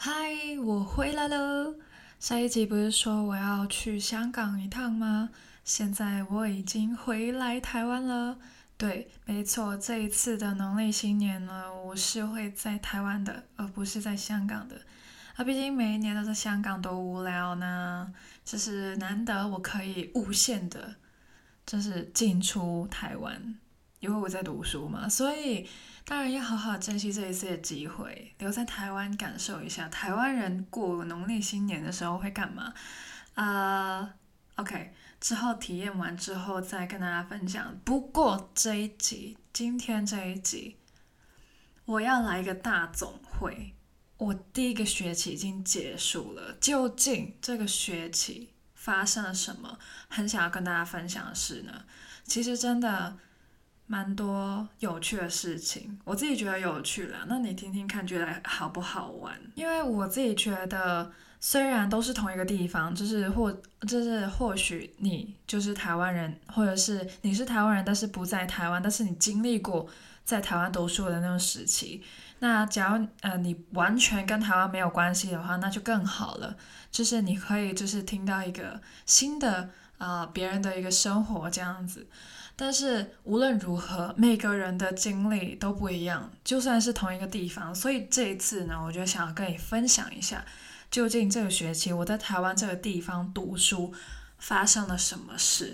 嗨，我回来了。上一集不是说我要去香港一趟吗？现在我已经回来台湾了。对，没错，这一次的农历新年呢，我是会在台湾的，而不是在香港的。啊，毕竟每一年都在香港多无聊呢，就是难得我可以无限的，就是进出台湾，因为我在读书嘛，所以。当然要好好珍惜这一次的机会，留在台湾感受一下台湾人过农历新年的时候会干嘛。啊、，OK，之后体验完之后再跟大家分享。不过这一集，今天这一集，我要来一个大总会。我第一个学期已经结束了，究竟这个学期发生了什么？很想要跟大家分享的是呢，其实真的。蛮多有趣的事情，我自己觉得有趣啦。那你听听看，觉得好不好玩？因为我自己觉得，虽然都是同一个地方，就是或就是或许你就是台湾人，或者是你是台湾人，但是不在台湾，但是你经历过在台湾读书的那种时期。那假如呃你完全跟台湾没有关系的话，那就更好了。就是你可以就是听到一个新的啊、别人的一个生活这样子。但是无论如何，每个人的经历都不一样，就算是同一个地方。所以这一次呢，我就想要跟你分享一下，究竟这个学期我在台湾这个地方读书发生了什么事。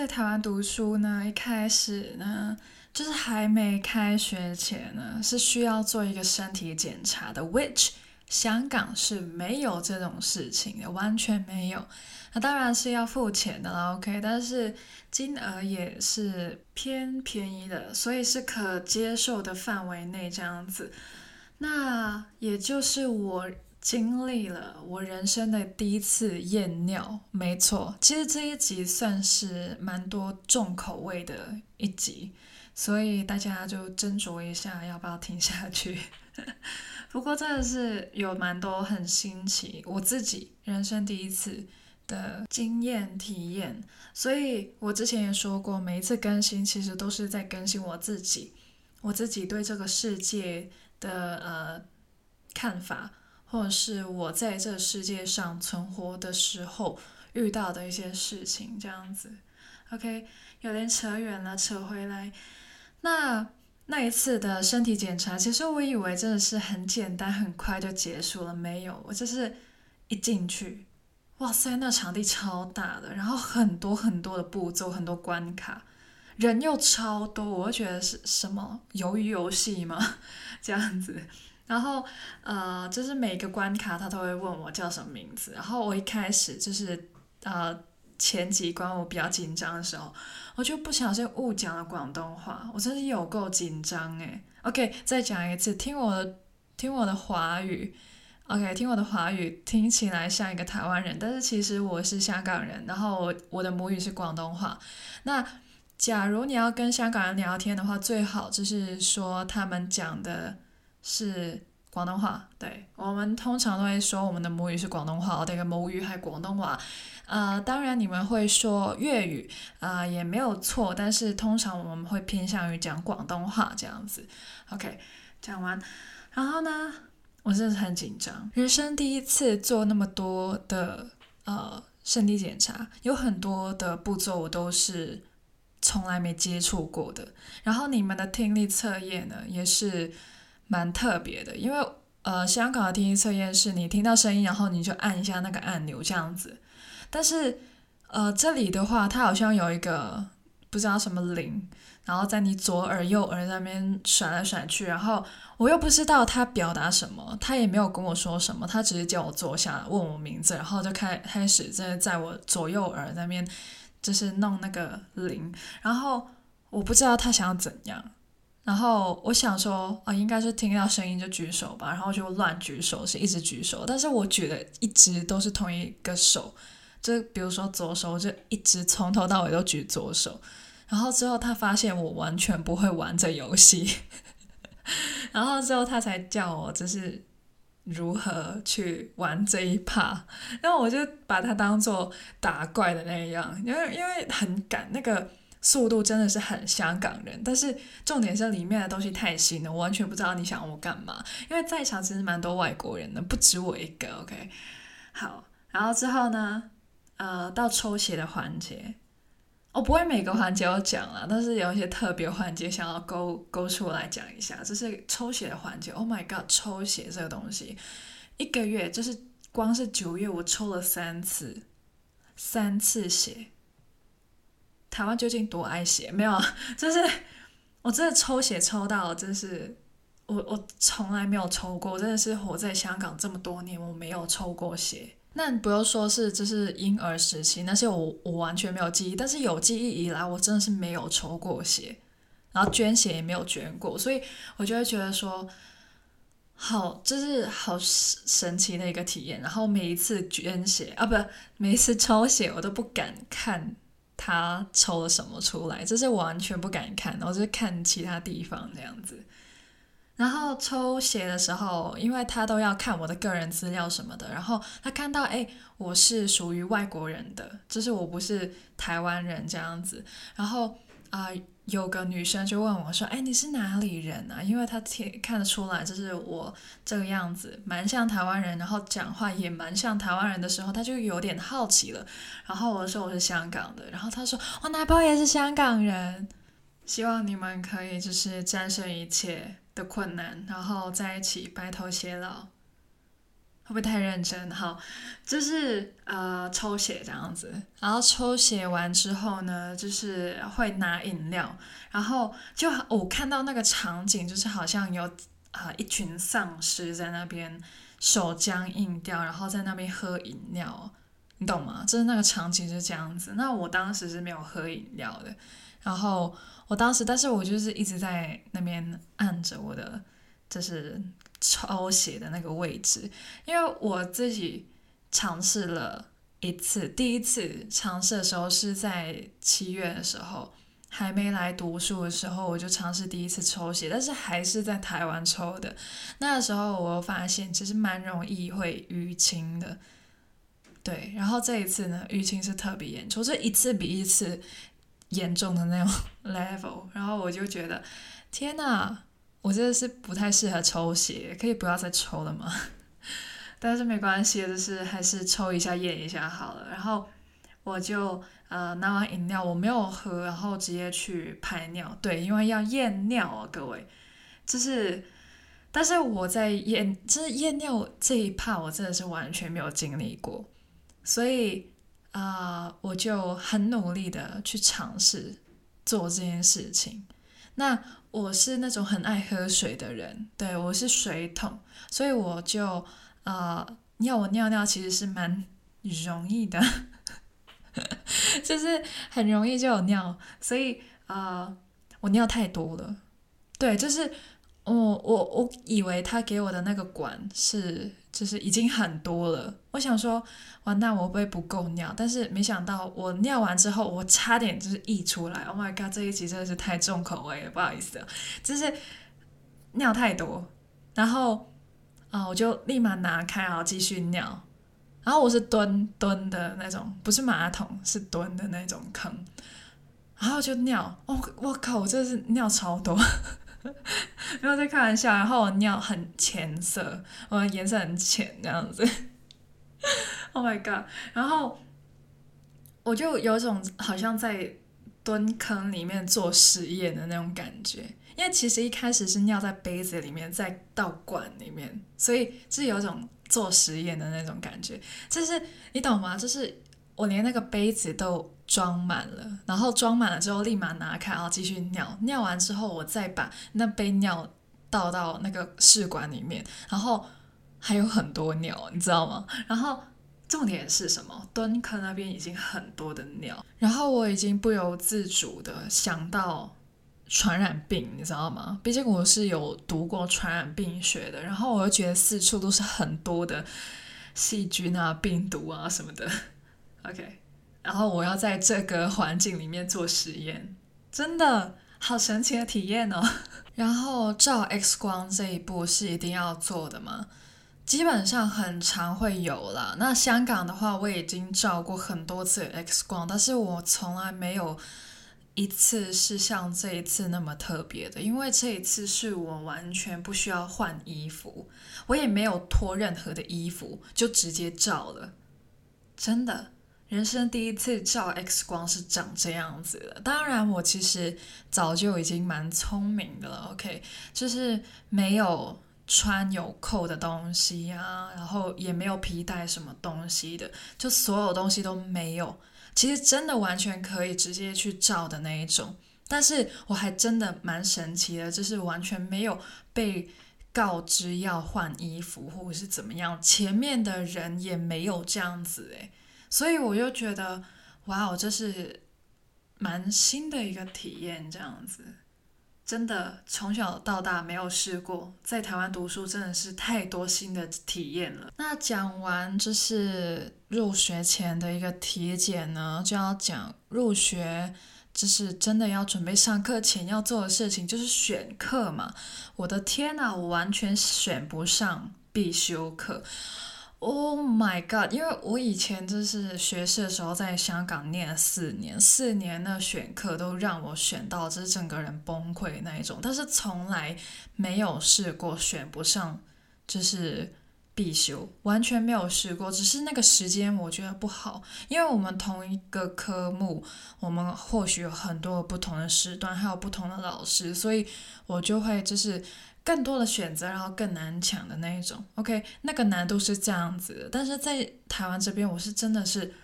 在台湾读书呢，一开始呢，就是还没开学前呢，是需要做一个身体检查的，which 香港是没有这种事情的，完全没有。那当然是要付钱的啦，OK，但是金额也是偏便宜的，所以是可接受的范围内这样子。那也就是我。经历了我人生的第一次验尿，没错，其实这一集算是蛮多重口味的一集，所以大家就斟酌一下要不要听下去。不过真的是有蛮多很新奇，我自己人生第一次的经验体验，所以我之前也说过，每一次更新其实都是在更新我自己，我自己对这个世界的呃看法。或者是我在这世界上存活的时候遇到的一些事情，这样子，OK，有点扯远了，扯回来。那那一次的身体检查，其实我以为真的是很简单，很快就结束了，没有，我就是一进去，哇塞，那场地超大的，然后很多很多的步骤，很多关卡，人又超多，我觉得是什么鱿鱼游戏吗？这样子。然后，呃，就是每个关卡他都会问我叫什么名字。然后我一开始就是，呃，前几关我比较紧张的时候，我就不小心误讲了广东话，我真是有够紧张诶。OK，再讲一次，听我的，听我的华语。OK，听我的华语，听起来像一个台湾人，但是其实我是香港人。然后我，我的母语是广东话。那假如你要跟香港人聊天的话，最好就是说他们讲的。是广东话，对，我们通常都会说我们的母语是广东话，我的个母语还广东话，呃，当然你们会说粤语，啊、呃，也没有错，但是通常我们会偏向于讲广东话这样子。OK，讲完，然后呢，我真的很紧张，人生第一次做那么多的呃身体检查，有很多的步骤我都是从来没接触过的，然后你们的听力测验呢，也是。蛮特别的，因为呃，香港的听力测验是你听到声音，然后你就按一下那个按钮这样子。但是呃，这里的话，它好像有一个不知道什么铃，然后在你左耳右耳那边甩来甩去，然后我又不知道它表达什么，他也没有跟我说什么，他只是叫我坐下，问我名字，然后就开开始在在我左右耳那边就是弄那个铃，然后我不知道他想要怎样。然后我想说啊，应该是听到声音就举手吧，然后就乱举手，是一直举手。但是我举的一直都是同一个手，就比如说左手，我就一直从头到尾都举左手。然后之后他发现我完全不会玩这游戏，然后之后他才叫我就是如何去玩这一趴，然后我就把它当做打怪的那样，因为因为很赶，那个速度真的是很香港人。但是重点是里面的东西太新了，我完全不知道你想我干嘛。因为在场其实蛮多外国人的，不止我一个。OK，好，然后之后呢，呃，到抽血的环节。我不会每个环节都讲了，但是有一些特别环节想要勾勾出来讲一下，这是抽血的环节。Oh my god，抽血这个东西，一个月就是光是九月我抽了三次，三次血。台湾究竟多爱血？没有，就是我真的抽血抽到，真是我我从来没有抽过，真的是活在香港这么多年，我没有抽过血。那不用说是就是婴儿时期，那些我我完全没有记忆，但是有记忆以来，我真的是没有抽过血，然后捐血也没有捐过，所以我就会觉得说，好，这是好神奇的一个体验。然后每一次捐血啊，不，每一次抽血，我都不敢看他抽了什么出来，这是完全不敢看，我就是看其他地方这样子。然后抽血的时候，因为他都要看我的个人资料什么的，然后他看到哎，我是属于外国人的，就是我不是台湾人这样子。然后啊、有个女生就问我说：“哎，你是哪里人啊？”因为她听看得出来，就是我这个样子蛮像台湾人，然后讲话也蛮像台湾人的时候，她就有点好奇了。然后我说我是香港的，然后她说我男朋友也是香港人。希望你们可以就是战胜一切的困难，然后在一起白头偕老，会不会太认真？好，就是呃抽血这样子，然后抽血完之后呢，就是会拿饮料，然后就我看到那个场景，就是好像有、呃、一群丧尸在那边手僵硬掉，然后在那边喝饮料，你懂吗？就是那个场景是这样子。那我当时是没有喝饮料的，然后。我当时，但是我就是一直在那边按着我的，就是抽血的那个位置，因为我自己尝试了一次，第一次尝试的时候是在七月的时候，还没来读书的时候，我就尝试第一次抽血，但是还是在台湾抽的。那个时候我发现其实蛮容易会淤青的，对，然后这一次呢，淤青是特别严重，这一次比一次。严重的那种 level，然后我就觉得，天呐，我真的是不太适合抽血，可以不要再抽了吗？但是没关系，就是还是抽一下验一下好了。然后我就呃拿完饮料，我没有喝，然后直接去排尿。对，因为要验尿啊，各位，就是，但是我在验，就是验尿这一趴，我真的是完全没有经历过，所以。啊我就很努力的去尝试做这件事情。那我是那种很爱喝水的人，对，我是水桶，所以我就啊，要、我尿尿其实是蛮容易的，就是很容易就有尿，所以啊我尿太多了，对，就是。我我我以为他给我的那个管是就是已经很多了，我想说完蛋我会不会不够尿？但是没想到我尿完之后，我差点就是溢出来。Oh my god，这一集真的是太重口味了，不好意思，就是尿太多，然后啊我就立马拿开，然后继续尿。然后我是蹲蹲的那种，不是马桶，是蹲的那种坑，然后就尿。哦，我靠，我真的是尿超多。没有在开玩笑，然后我尿很浅色，我的颜色很浅这样子。Oh my god！然后我就有种好像在蹲坑里面做实验的那种感觉，因为其实一开始是尿在杯子里面，再倒管里面，所以是有种做实验的那种感觉。就是你懂吗？就是我连那个杯子都。装满了，然后装满了之后立马拿开，然后继续尿。尿完之后，我再把那杯尿倒到那个试管里面，然后还有很多尿，你知道吗？然后重点是什么？蹲坑那边已经很多的尿，然后我已经不由自主的想到传染病，你知道吗？毕竟我是有读过传染病学的，然后我又觉得四处都是很多的 细菌啊、病毒啊什么的。OK。然后我要在这个环境里面做实验，真的好神奇的体验哦。然后照 X 光这一步是一定要做的吗？基本上很常会有啦。那香港的话，我已经照过很多次 X 光，但是我从来没有一次是像这一次那么特别的，因为这一次是我完全不需要换衣服，我也没有脱任何的衣服，就直接照了，真的。人生第一次照 X 光是长这样子的，当然我其实早就已经蛮聪明的了，OK，就是没有穿有扣的东西啊，然后也没有皮带什么东西的，就所有东西都没有，其实真的完全可以直接去照的那一种，但是我还真的蛮神奇的，就是完全没有被告知要换衣服或者是怎么样，前面的人也没有这样子诶。所以我就觉得，哇哦，这是蛮新的一个体验，这样子，真的从小到大没有试过，在台湾读书真的是太多新的体验了。那讲完就是入学前的一个体检呢，就要讲入学，就是真的要准备上课前要做的事情，就是选课嘛。我的天呐，我完全选不上必修课。Oh my god！因为我以前就是学士的时候在香港念了四年，四年的选课都让我选到，就是整个人崩溃那一种。但是从来没有试过选不上，就是必修，完全没有试过。只是那个时间我觉得不好，因为我们同一个科目，我们或许有很多不同的时段，还有不同的老师，所以我就会就是。更多的选择，然后更难抢的那一种，OK，那个难度是这样子的。但是在台湾这边，我是真的是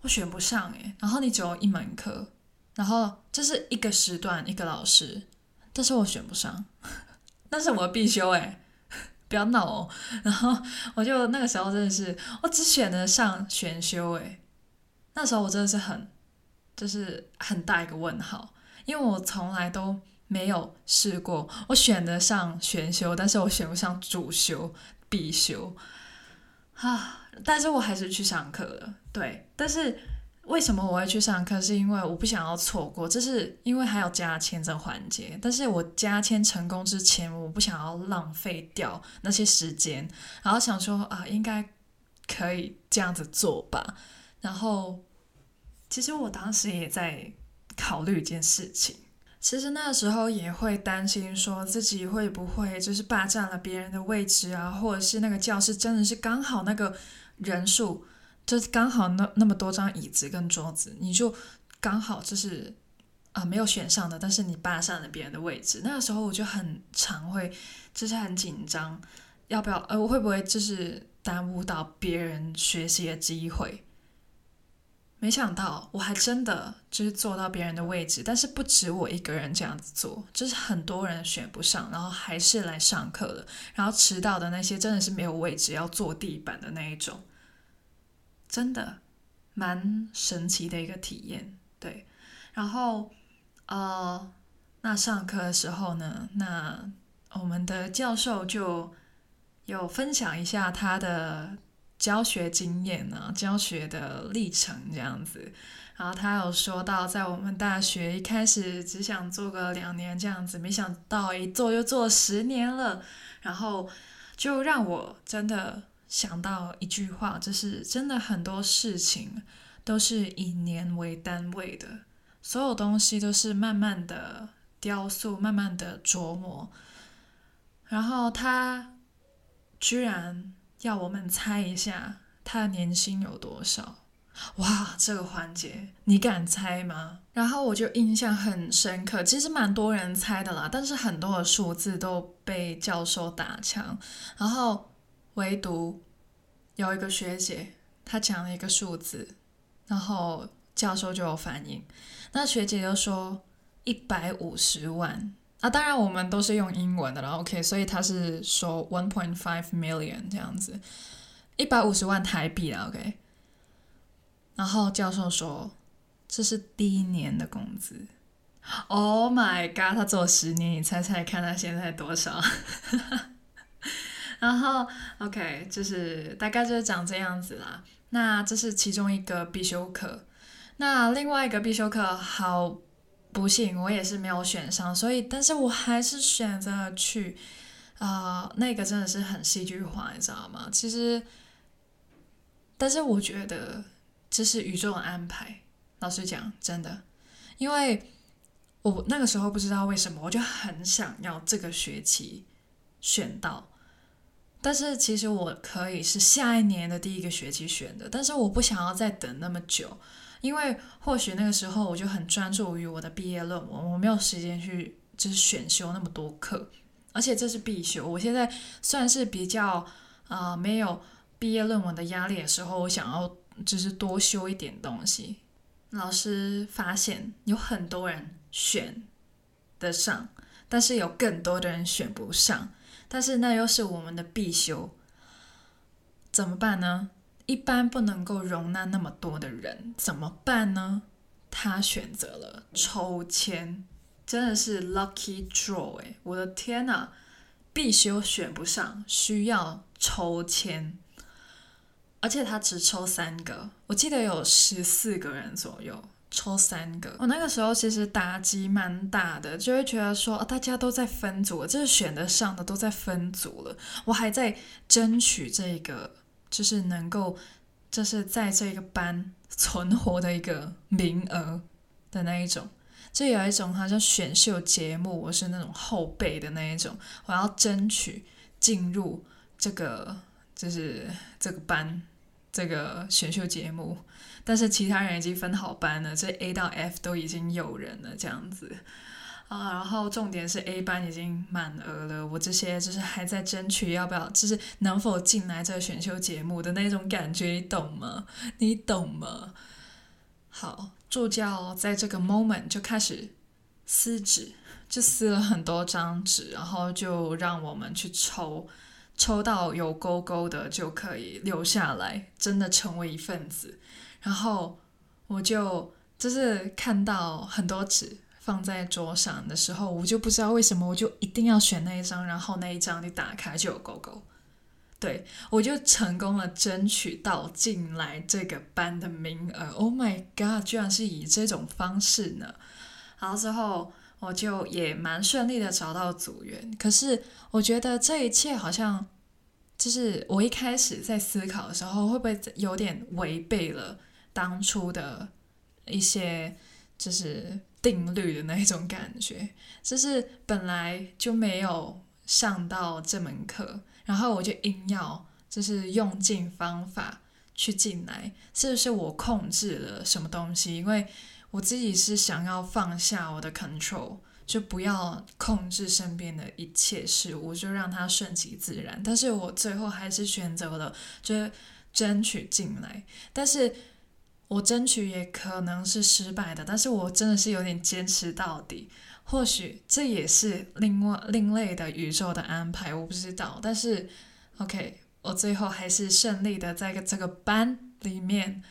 我选不上诶。然后你只有一门课，然后就是一个时段一个老师，但是我选不上，那是我必修诶，不要闹哦。然后我就那个时候真的是，我只选得上选修诶。那时候我真的是很，就是很大一个问号，因为我从来都。没有试过，我选得上选修，但是我选不上主修必修，啊！但是我还是去上课了，对。但是为什么我会去上课？是因为我不想要错过，这是因为还有加签这环节。但是我加签成功之前，我不想要浪费掉那些时间，然后想说啊，应该可以这样子做吧。然后，其实我当时也在考虑一件事情。其实那时候也会担心，说自己会不会就是霸占了别人的位置啊，或者是那个教室真的是刚好那个人数，就是刚好那那么多张椅子跟桌子，你就刚好就是啊、没有选上的，但是你霸占了别人的位置。那时候我就很常会就是很紧张，要不要呃我会不会就是耽误到别人学习的机会？没想到我还真的就是坐到别人的位置，但是不止我一个人这样子做，就是很多人选不上，然后还是来上课了，然后迟到的那些真的是没有位置要坐地板的那一种，真的蛮神奇的一个体验，对。然后呃，那上课的时候呢，那我们的教授就有分享一下他的。教学经验呢，教学的历程这样子，然后他有说到，在我们大学一开始只想做个两年这样子，没想到一做就做十年了，然后就让我真的想到一句话，就是真的很多事情都是以年为单位的，所有东西都是慢慢的雕塑，慢慢的琢磨，然后他居然。要我们猜一下他的年薪有多少？哇，这个环节你敢猜吗？然后我就印象很深刻，其实蛮多人猜的啦，但是很多的数字都被教授打枪，然后唯独有一个学姐，她讲了一个数字，然后教授就有反应，那学姐就说一百五十万。啊，当然我们都是用英文的了，OK，所以他是说 one point five million 这样子，一百五十万台币啊，OK。然后教授说这是第一年的工资，Oh my god，他做了十年，你猜猜看他现在多少？然后 OK，就是大概就是长这样子啦。那这是其中一个必修课，那另外一个必修课好。不幸，我也是没有选上，所以，但是我还是选择了去。啊、那个真的是很戏剧化，你知道吗？其实，但是我觉得这是宇宙的安排。老实讲，真的，因为我那个时候不知道为什么，我就很想要这个学期选到。但是其实我可以是下一年的第一个学期选的，但是我不想要再等那么久，因为或许那个时候我就很专注于我的毕业论文，我没有时间去就是选修那么多课，而且这是必修。我现在算是比较啊、呃、没有毕业论文的压力的时候，我想要就是多修一点东西。老师发现有很多人选得上，但是有更多的人选不上。但是那又是我们的必修，怎么办呢？一般不能够容纳那么多的人，怎么办呢？他选择了抽签，真的是 lucky draw 哎！我的天呐，必修选不上，需要抽签，而且他只抽三个，我记得有十四个人左右。抽三个，我那个时候其实打击蛮大的，就会觉得说，哦，大家都在分组，就是选得上的都在分组了，我还在争取这个，就是能够，就是在这个班 存活的一个名额的那一种，就有一种好像选秀节目，我是那种后备的那一种，我要争取进入这个，就是这个班，这个选秀节目。但是其他人已经分好班了，这 A 到 F 都已经有人了，这样子啊。然后重点是 A 班已经满额了，我这些就是还在争取要不要，就是能否进来这个选秀节目的那种感觉，你懂吗？你懂吗？好，助教在这个 moment 就开始撕纸，就撕了很多张纸，然后就让我们去抽，抽到有勾勾的就可以留下来，真的成为一份子。然后我就就是看到很多纸放在桌上的时候，我就不知道为什么，我就一定要选那一张，然后那一张你打开就有勾勾，对，我就成功了，争取到进来这个班的名额。Oh my god，居然是以这种方式呢！然后之后我就也蛮顺利的找到组员，可是我觉得这一切好像就是我一开始在思考的时候，会不会有点违背了？当初的一些就是定律的那种感觉，就是本来就没有上到这门课，然后我就硬要就是用尽方法去进来，是不是我控制了什么东西？因为我自己是想要放下我的 control，就不要控制身边的一切事物，就让它顺其自然。但是我最后还是选择了就是争取进来，但是。我争取也可能是失败的，但是我真的是有点坚持到底。或许这也是另外另类的宇宙的安排，我不知道。但是，OK，我最后还是顺利的在这个班里面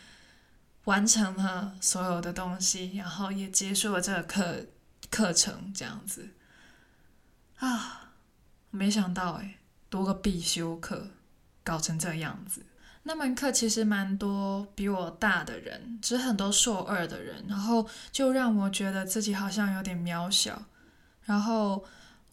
完成了所有的东西，然后也结束了这个课课程，这样子。啊，没想到诶，读个必修课搞成这样子。那门课其实蛮多比我大的人，只很多硕二的人，然后就让我觉得自己好像有点渺小，然后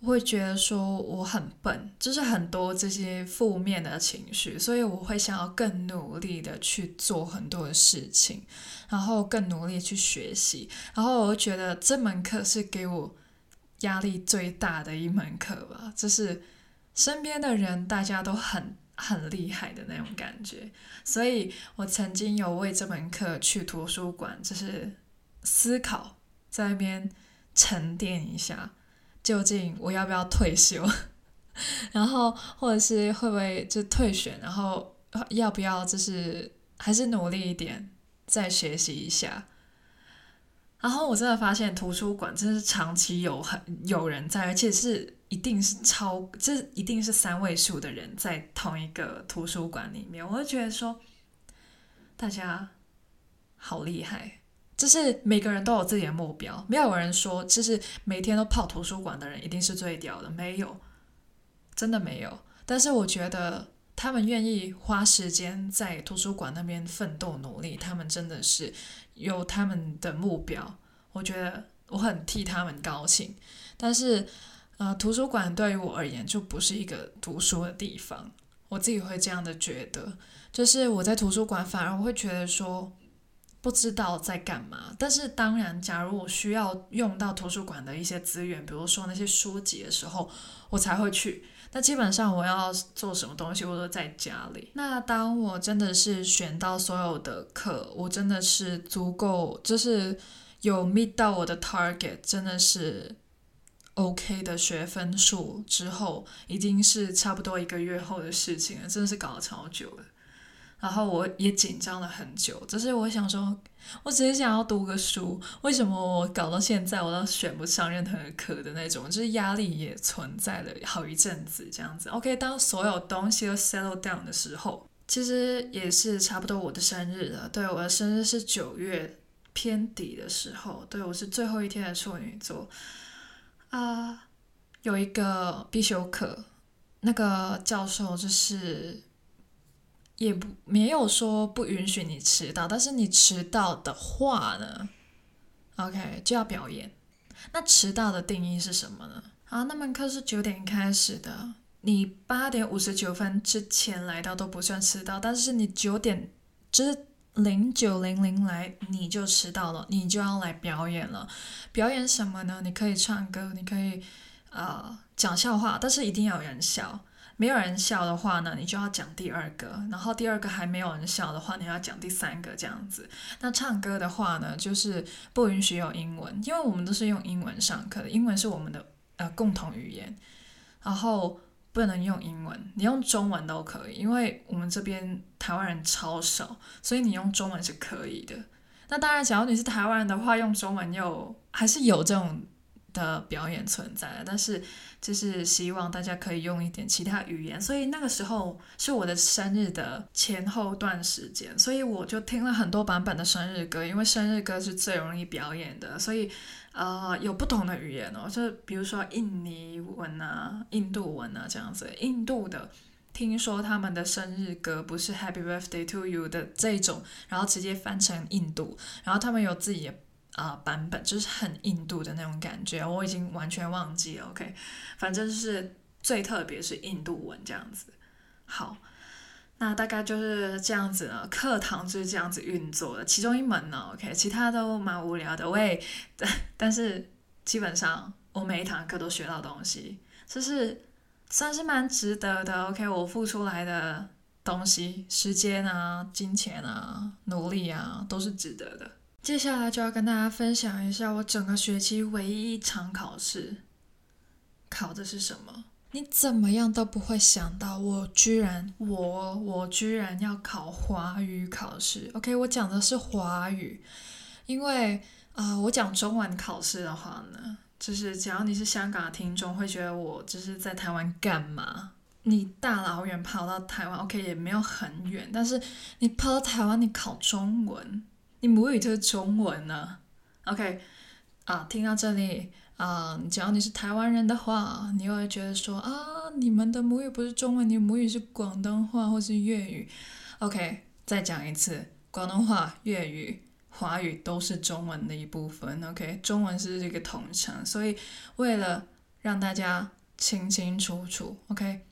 会觉得说我很笨，就是很多这些负面的情绪，所以我会想要更努力的去做很多的事情，然后更努力去学习，然后我觉得这门课是给我压力最大的一门课吧，就是身边的人大家都很。很厉害的那种感觉，所以我曾经有为这门课去图书馆，就是思考，在那边沉淀一下，究竟我要不要退休，然后或者是会不会就退选，然后要不要就是还是努力一点再学习一下。然后我真的发现图书馆真是长期有很有人在，而且是一定是超，这一定是三位数的人在同一个图书馆里面。我就觉得说，大家好厉害，就是每个人都有自己的目标，没有人说就是每天都泡图书馆的人一定是最屌的，没有，真的没有。但是我觉得他们愿意花时间在图书馆那边奋斗努力，他们真的是。有他们的目标，我觉得我很替他们高兴。但是，呃，图书馆对于我而言就不是一个读书的地方，我自己会这样的觉得，就是我在图书馆反而我会觉得说不知道在干嘛。但是当然，假如我需要用到图书馆的一些资源，比如说那些书籍的时候，我才会去。那基本上我要做什么东西，我都在家里。那当我真的是选到所有的课，我真的是足够，就是有 meet 到我的 target，真的是。OK 的学分数之后，已经是差不多一个月后的事情了，真的是搞了超久了。然后我也紧张了很久，就是我想说，我只是想要读个书，为什么我搞到现在我都选不上任何课的那种，就是压力也存在了好一阵子这样子。OK，当所有东西都 settle down 的时候，其实也是差不多我的生日了。对，我的生日是九月偏底的时候，对，我是最后一天的处女座。啊有一个必修课，那个教授就是也不没有说不允许你迟到，但是你迟到的话呢，OK 就要表演。那迟到的定义是什么呢？啊，那门课是九点开始的，你八点五十九分之前来到都不算迟到，但是你九点就是。零九零零来，你就迟到了，你就要来表演了。表演什么呢？你可以唱歌，你可以呃讲笑话，但是一定要有人笑。没有人笑的话呢，你就要讲第二个。然后第二个还没有人笑的话，你要讲第三个这样子。那唱歌的话呢，就是不允许有英文，因为我们都是用英文上课的，英文是我们的呃共同语言。然后。不能用英文，你用中文都可以，因为我们这边台湾人超少，所以你用中文是可以的。那当然，假如你是台湾人的话，用中文又还是有这种的表演存在，但是就是希望大家可以用一点其他语言。所以那个时候是我的生日的前后段时间，所以我就听了很多版本的生日歌，因为生日歌是最容易表演的，所以。呃，有不同的语言哦，就比如说印尼文啊、印度文啊这样子。印度的，听说他们的生日歌不是 Happy Birthday to You 的这种，然后直接翻成印度，然后他们有自己的、呃、版本，就是很印度的那种感觉。我已经完全忘记了，OK，反正就是最特别是印度文这样子。好。那大概就是这样子了，课堂就是这样子运作的。其中一门呢，OK，其他都蛮无聊的。喂，但但是基本上我每一堂课都学到东西，就是算是蛮值得的。OK，我付出来的东西，时间啊、金钱啊、努力啊，都是值得的。接下来就要跟大家分享一下我整个学期唯一一场考试，考的是什么？你怎么样都不会想到，我居然我我居然要考华语考试。OK，我讲的是华语，因为啊、我讲中文考试的话呢，就是只要你是香港的听众，会觉得我就是在台湾干嘛？你大老远跑到台湾，OK 也没有很远，但是你跑到台湾，你考中文，你母语就是中文呢。OK，啊，听到这里。啊，只要你是台湾人的话，你又会觉得说啊，你们的母语不是中文，你母语是广东话或是粤语。OK，再讲一次，广东话、粤语、华语都是中文的一部分。OK，中文是这个统称，所以为了让大家清清楚楚，OK，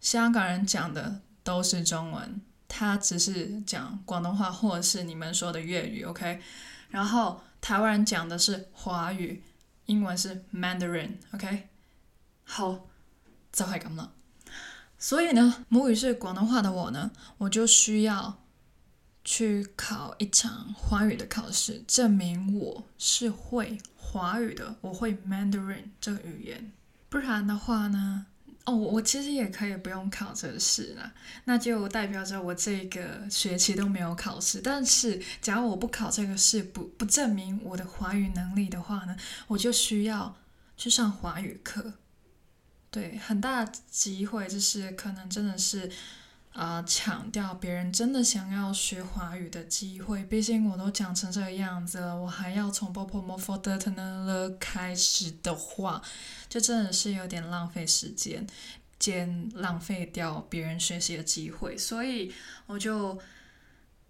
香港人讲的都是中文，他只是讲广东话或者是你们说的粤语。OK，然后台湾人讲的是华语。英文是 Mandarin，OK，好，就系咁啦。所以呢，母语是广东话的我呢，我就需要去考一场华语的考试，证明我是会华语的，我会 Mandarin 这个语言。不然的话呢？哦，我其实也可以不用考这个试啦，那就代表着我这个学期都没有考试。但是，假如我不考这个试，不不证明我的华语能力的话呢，我就需要去上华语课。对，很大机会就是可能真的是。啊，强调别人真的想要学华语的机会，毕竟我都讲成这个样子了，我还要从 popo mofo de 呢开始的话，就真的是有点浪费时间，兼浪费掉别人学习的机会，所以我就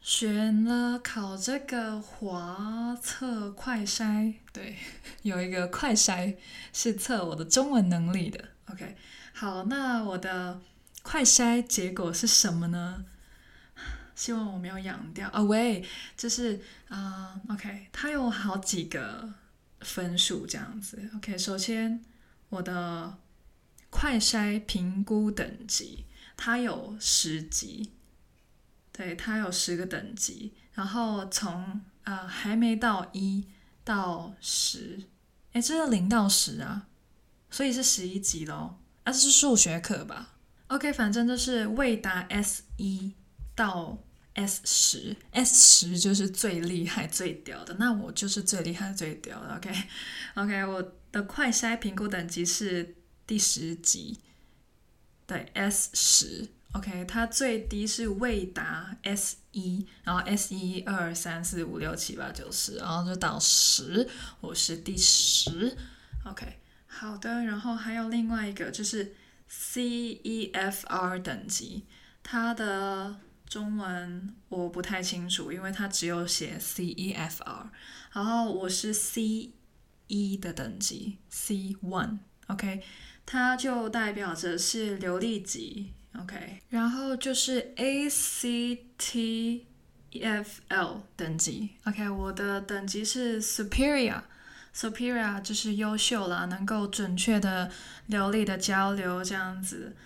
选了考这个华测快筛，对，有一个快筛是测我的中文能力的。OK，好，那我的快筛结果是什么呢？希望我没有养掉。啊喂，就是啊、，OK，它有好几个分数这样子。OK，首先我的快筛评估等级，它有十级。对，它有十个等级，然后从呃还没到一到十，诶，这是零到十啊，所以是十一级咯。啊，这是数学课吧？OK，反正就是未达 S 一到 S 十，S 十就是最厉害、最屌的，那我就是最厉害、最屌的。OK，OK，我的快筛评估等级是第十级，对，S 十。OK，它最低是未达 S 一，然后 S 一二三四五六七八九十，然后就到十，我是第十。OK，好的，然后还有另外一个就是 CEFR 等级，它的中文我不太清楚，因为它只有写 CEFR，然后我是 C 一的等级，C one，OK，它就代表着是流利级。OK，然后就是 ACTFL 等级。OK，我的等级是 Superior Superior 就是优秀啦，能够准确的、流利的交流这样子，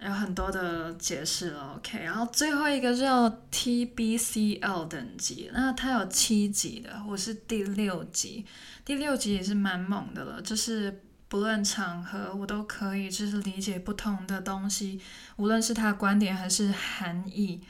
有很多的解释了。OK，然后最后一个叫 TBCL 等级，那它有七级的，我是第六级，第六级也是蛮猛的了，就是。不论场合，我都可以就是理解不同的东西，无论是他的观点还是含义，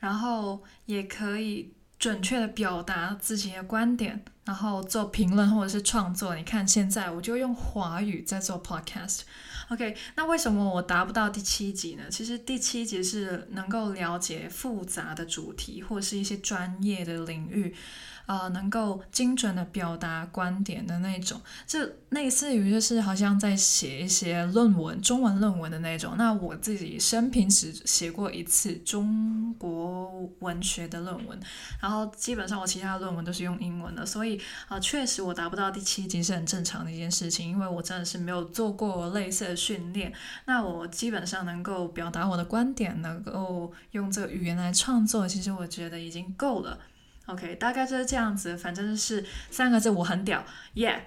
然后也可以准确的表达自己的观点，然后做评论或者是创作。你看现在我就用华语在做 podcast，OK？那为什么我达不到第七级呢？其实第七级是能够了解复杂的主题或者是一些专业的领域。呃，能够精准的表达观点的那种，就类似于就是好像在写一些论文，中文论文的那种。那我自己生平只写过一次中国文学的论文，然后基本上我其他的论文都是用英文的，所以啊，确实我达不到第七级是很正常的一件事情，因为我真的是没有做过类似的训练。那我基本上能够表达我的观点，能够用这个语言来创作，其实我觉得已经够了。OK，大概就是这样子，反正是三个字，我很屌，Yeah，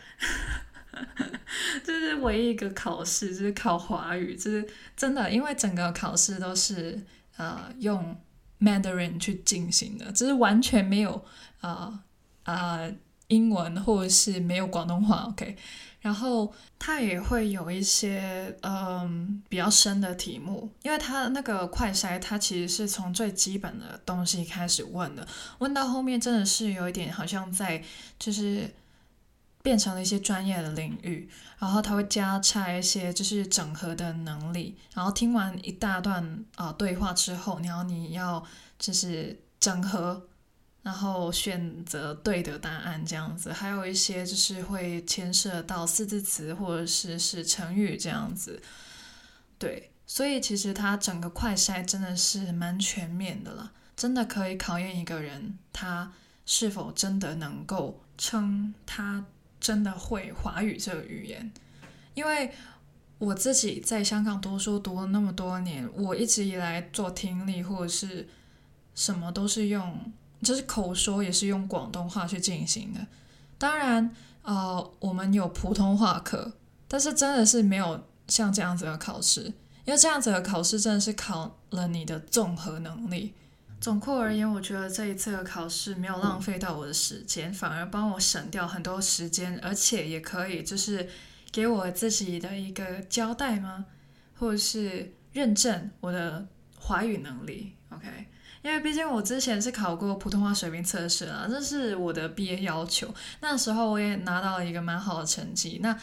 这是唯一一个考试，就是考华语，就是真的，因为整个考试都是呃用 Mandarin 去进行的，就是完全没有呃呃英文或者是没有广东话，OK。然后它也会有一些嗯比较深的题目，因为它那个快筛，它其实是从最基本的东西开始问的，问到后面真的是有一点好像在就是变成了一些专业的领域，然后它会加插一些就是整合的能力，然后听完一大段啊、对话之后，然后你要就是整合。然后选择对的答案，这样子，还有一些就是会牵涉到四字词或者是是成语这样子，对，所以其实它整个快筛真的是蛮全面的了，真的可以考验一个人他是否真的能够称他真的会华语这个语言，因为我自己在香港读书读了那么多年，我一直以来做听力或者是什么都是用。就是口说也是用广东话去进行的，当然，呃，我们有普通话课，但是真的是没有像这样子的考试，因为这样子的考试真的是考了你的综合能力。总括而言，我觉得这一次的考试没有浪费到我的时间，反而帮我省掉很多时间，而且也可以就是给我自己的一个交代吗？或者是认证我的华语能力？OK。因为毕竟我之前是考过普通话水平测试啊，这是我的毕业要求。那时候我也拿到了一个蛮好的成绩。那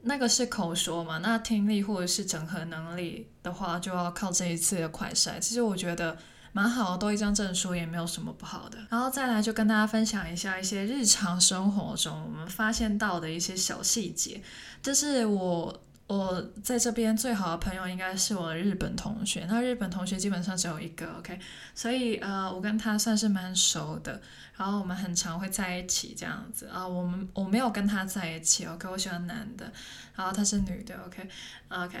那个是口说嘛，那听力或者是整合能力的话，就要靠这一次的快筛。其实我觉得蛮好，多一张证书也没有什么不好的。然后再来就跟大家分享一下一些日常生活中我们发现到的一些小细节，这是我我在这边最好的朋友应该是我的日本同学，那日本同学基本上只有一个，OK，所以呃，我跟他算是蛮熟的，然后我们很常会在一起这样子啊。我们我没有跟他在一起，OK，我喜欢男的，然后他是女的，OK，OK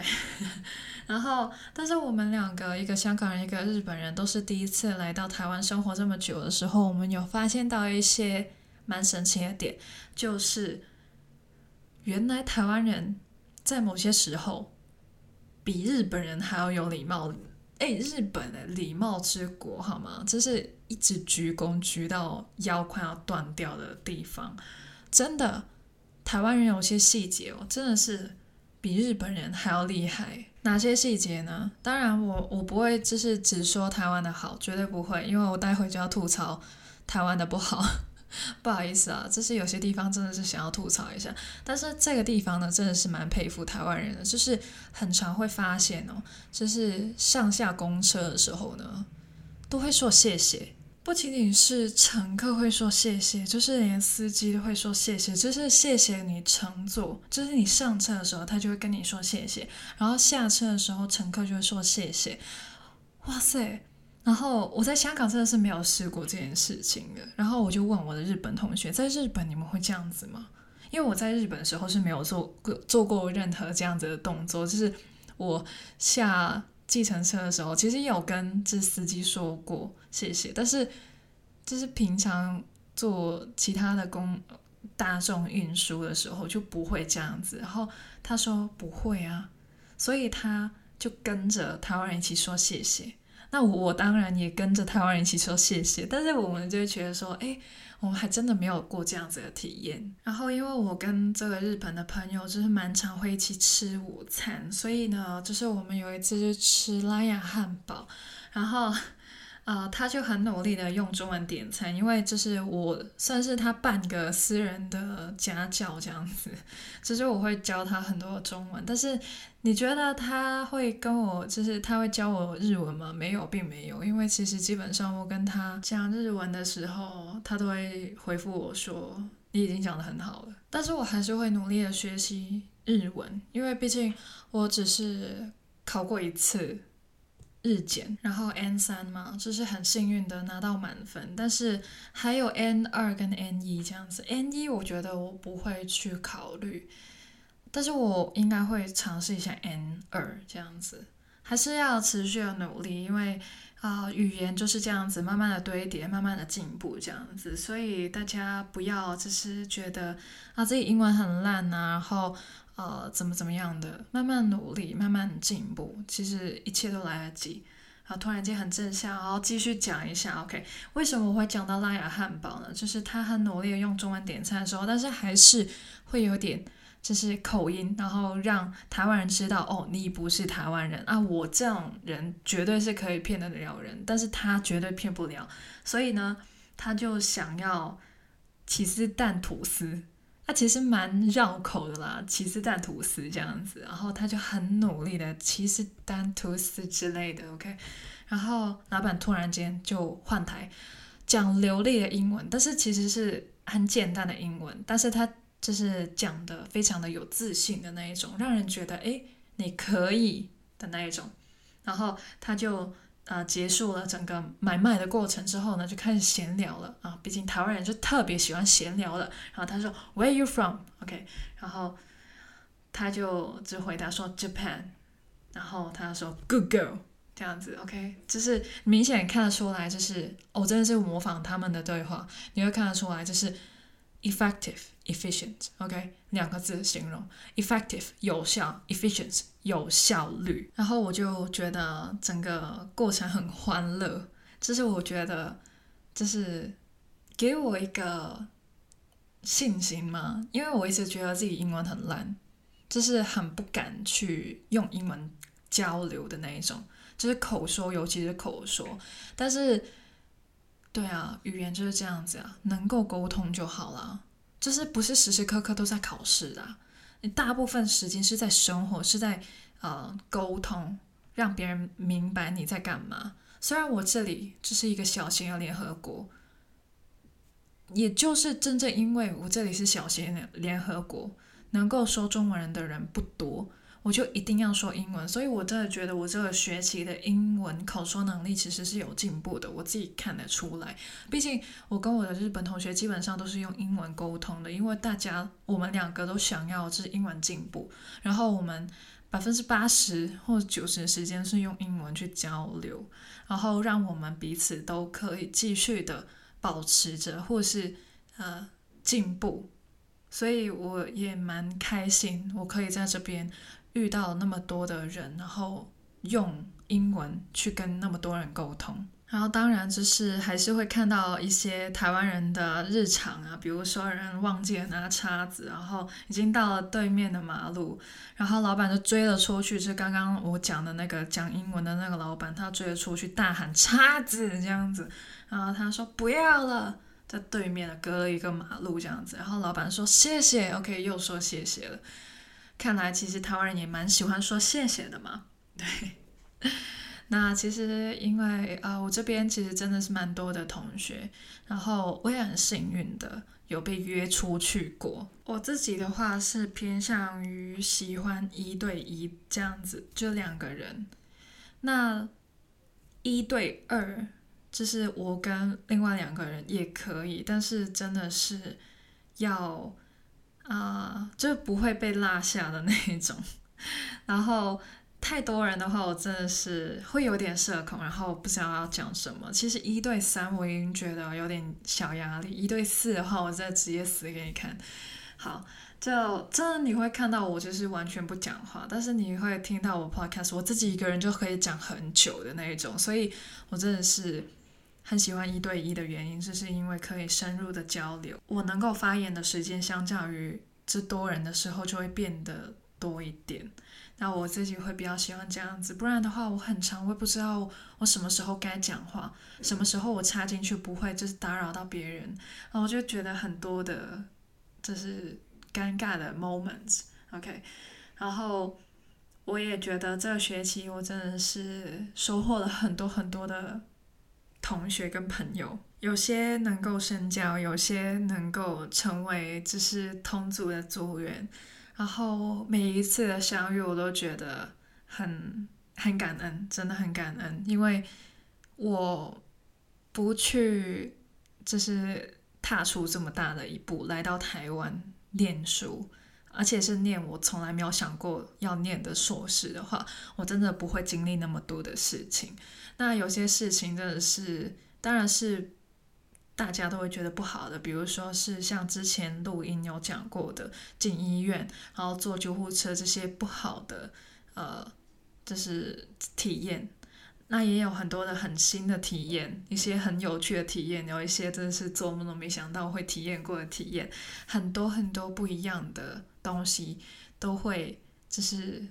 然后但是我们两个，一个香港人，一个日本人，都是第一次来到台湾生活这么久的时候，我们有发现到一些蛮神奇的点，就是原来台湾人。在某些时候，比日本人还要有礼貌。哎，日本的礼貌之国，好吗？这是一直鞠躬鞠到腰快要断掉的地方。真的，台湾人有些细节哦，真的是比日本人还要厉害。哪些细节呢？当然我，我我不会就是只说台湾的好，绝对不会，因为我待会就要吐槽台湾的不好。不好意思啊，就是有些地方真的是想要吐槽一下，但是这个地方呢，真的是蛮佩服台湾人的，就是很常会发现哦，就是上下公车的时候呢，都会说谢谢，不仅仅是乘客会说谢谢，就是连司机都会说谢谢，就是谢谢你乘坐，就是你上车的时候，他就会跟你说谢谢，然后下车的时候，乘客就会说谢谢，哇塞！然后我在香港真的是没有试过这件事情的，然后我就问我的日本同学，在日本你们会这样子吗？因为我在日本的时候是没有做过做过任何这样子的动作，就是我下计程车的时候，其实也有跟这司机说过谢谢，但是就是平常坐其他的公大众运输的时候就不会这样子。然后他说不会啊，所以他就跟着台湾人一起说谢谢。那我我当然也跟着台湾人一起说谢谢，但是我们就会觉得说，哎，我们还真的没有过这样子的体验。然后因为我跟这个日本的朋友就是蛮常会一起吃午餐，所以呢，就是我们有一次就吃拉雅汉堡，然后。啊、他就很努力的用中文点餐，因为就是我算是他半个私人的家教这样子，其实我会教他很多中文。但是你觉得他会跟我，就是他会教我日文吗？没有，并没有，因为其实基本上我跟他讲日文的时候，他都会回复我说你已经讲的很好了。但是我还是会努力的学习日文，因为毕竟我只是考过一次。日检，然后 N 三嘛，就是很幸运的拿到满分，但是还有 N 二跟 N 一这样子。N 一我觉得我不会去考虑，但是我应该会尝试一下 N 二这样子，还是要持续的努力，因为、呃，语言就是这样子，慢慢的堆叠，慢慢的进步这样子，所以大家不要就是觉得啊自己英文很烂啊，然后。呃，怎么怎么样的，慢慢努力，慢慢进步，其实一切都来得及。然后突然间很正向，然后继续讲一下，OK？为什么我会讲到拉雅汉堡呢？就是他很努力的用中文点餐的时候，但是还是会有点就是口音，然后让台湾人知道，哦，你不是台湾人啊。我这种人绝对是可以骗得了人，但是他绝对骗不了。所以呢，他就想要起司蛋吐司。他其实蛮绕口的啦，起司蛋吐司这样子，然后他就很努力的起司蛋吐司之类的，OK，然后老板突然间就换台讲流利的英文，但是其实是很简单的英文，但是他就是讲的非常的有自信的那一种，让人觉得诶，你可以的那一种，然后他就。啊，结束了整个买卖的过程之后呢，就开始闲聊了啊。毕竟台湾人就特别喜欢闲聊的。然后他说，Where you from？OK，然后他就只回答说 Japan。然后他说 Good girl，这样子 OK，就是明显看得出来，就是我、哦、真的是模仿他们的对话，你会看得出来，就是 effective。efficient，OK，两个字形容，effective 有效，efficient 有效率。然后我就觉得整个过程很欢乐，就是我觉得就是给我一个信心嘛，因为我一直觉得自己英文很烂，就是很不敢去用英文交流的那一种，就是口说，尤其是口说。但是，对啊，语言就是这样子啊，能够沟通就好了。就是不是时时刻刻都在考试的，你大部分时间是在生活，是在呃沟通，让别人明白你在干嘛。虽然我这里只是一个小型的联合国，也就是真正因为我这里是小型的联合国，能够说中文人的人不多，我就一定要说英文。所以我真的觉得我这个学期的英文口说能力其实是有进步的，我自己看得出来。毕竟我跟我的日本同学基本上都是用英文沟通的，因为大家我们两个都想要就是英文进步，然后我们百分之八十或九十的时间是用英文去交流，然后让我们彼此都可以继续的保持着或是呃进步。所以我也蛮开心，我可以在这边遇到那么多的人，然后用英文去跟那么多人沟通。然后当然就是还是会看到一些台湾人的日常啊，比如说人忘记了拿叉子，然后已经到了对面的马路，然后老板就追了出去，是刚刚我讲的那个讲英文的那个老板，他追了出去大喊叉子这样子，然后他说不要了。在对面的隔了一个马路这样子，然后老板说谢谢，OK，又说谢谢了。看来其实台湾人也蛮喜欢说谢谢的嘛。对，那其实因为啊、我这边其实真的是蛮多的同学，然后我也很幸运的有被约出去过。我自己的话是偏向于喜欢一对一这样子，就两个人。那一对二。就是我跟另外两个人也可以，但是真的是要啊、呃，就不会被落下的那一种。然后太多人的话，我真的是会有点社恐，然后不知道要讲什么。其实一对三我已经觉得有点小压力，一对四的话，我再直接死给你看。好，就真的你会看到我就是完全不讲话，但是你会听到我 podcast，我自己一个人就可以讲很久的那一种，所以我真的是。很喜欢一对一的原因，就是因为可以深入的交流。我能够发言的时间，相较于这多人的时候，就会变得多一点。那我自己会比较喜欢这样子，不然的话，我很常会不知道我什么时候该讲话，什么时候我插进去不会就是打扰到别人，然后我就觉得很多的，就是尴尬的 moments。OK，然后我也觉得这个学期我真的是收获了很多很多的。同学跟朋友，有些能够深交，有些能够成为就是同组的组员，然后每一次的相遇，我都觉得很很感恩，真的很感恩，因为我不去就是踏出这么大的一步，来到台湾念书，而且是念我从来没有想过要念的硕士的话，我真的不会经历那么多的事情。那有些事情真的是，当然是大家都会觉得不好的，比如说是像之前录音有讲过的进医院，然后坐救护车这些不好的，呃，就是体验。那也有很多的很新的体验，一些很有趣的体验，有一些真的是做梦都没想到会体验过的体验，很多很多不一样的东西都会就是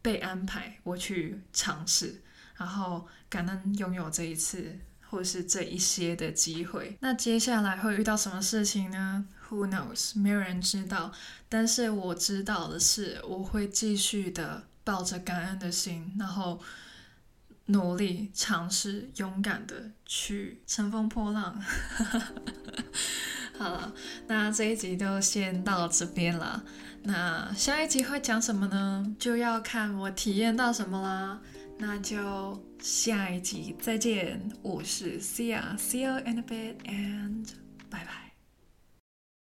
被安排我去尝试。然后感恩拥有这一次，或是这一些的机会。那接下来会遇到什么事情呢？Who knows？没有人知道。但是我知道的是，我会继续的抱着感恩的心，然后努力尝试，勇敢的去乘风破浪。好了，那这一集就先到这边了。那下一集会讲什么呢？就要看我体验到什么啦。那就下一集再见，我是 Cia，see you in a bit and bye bye。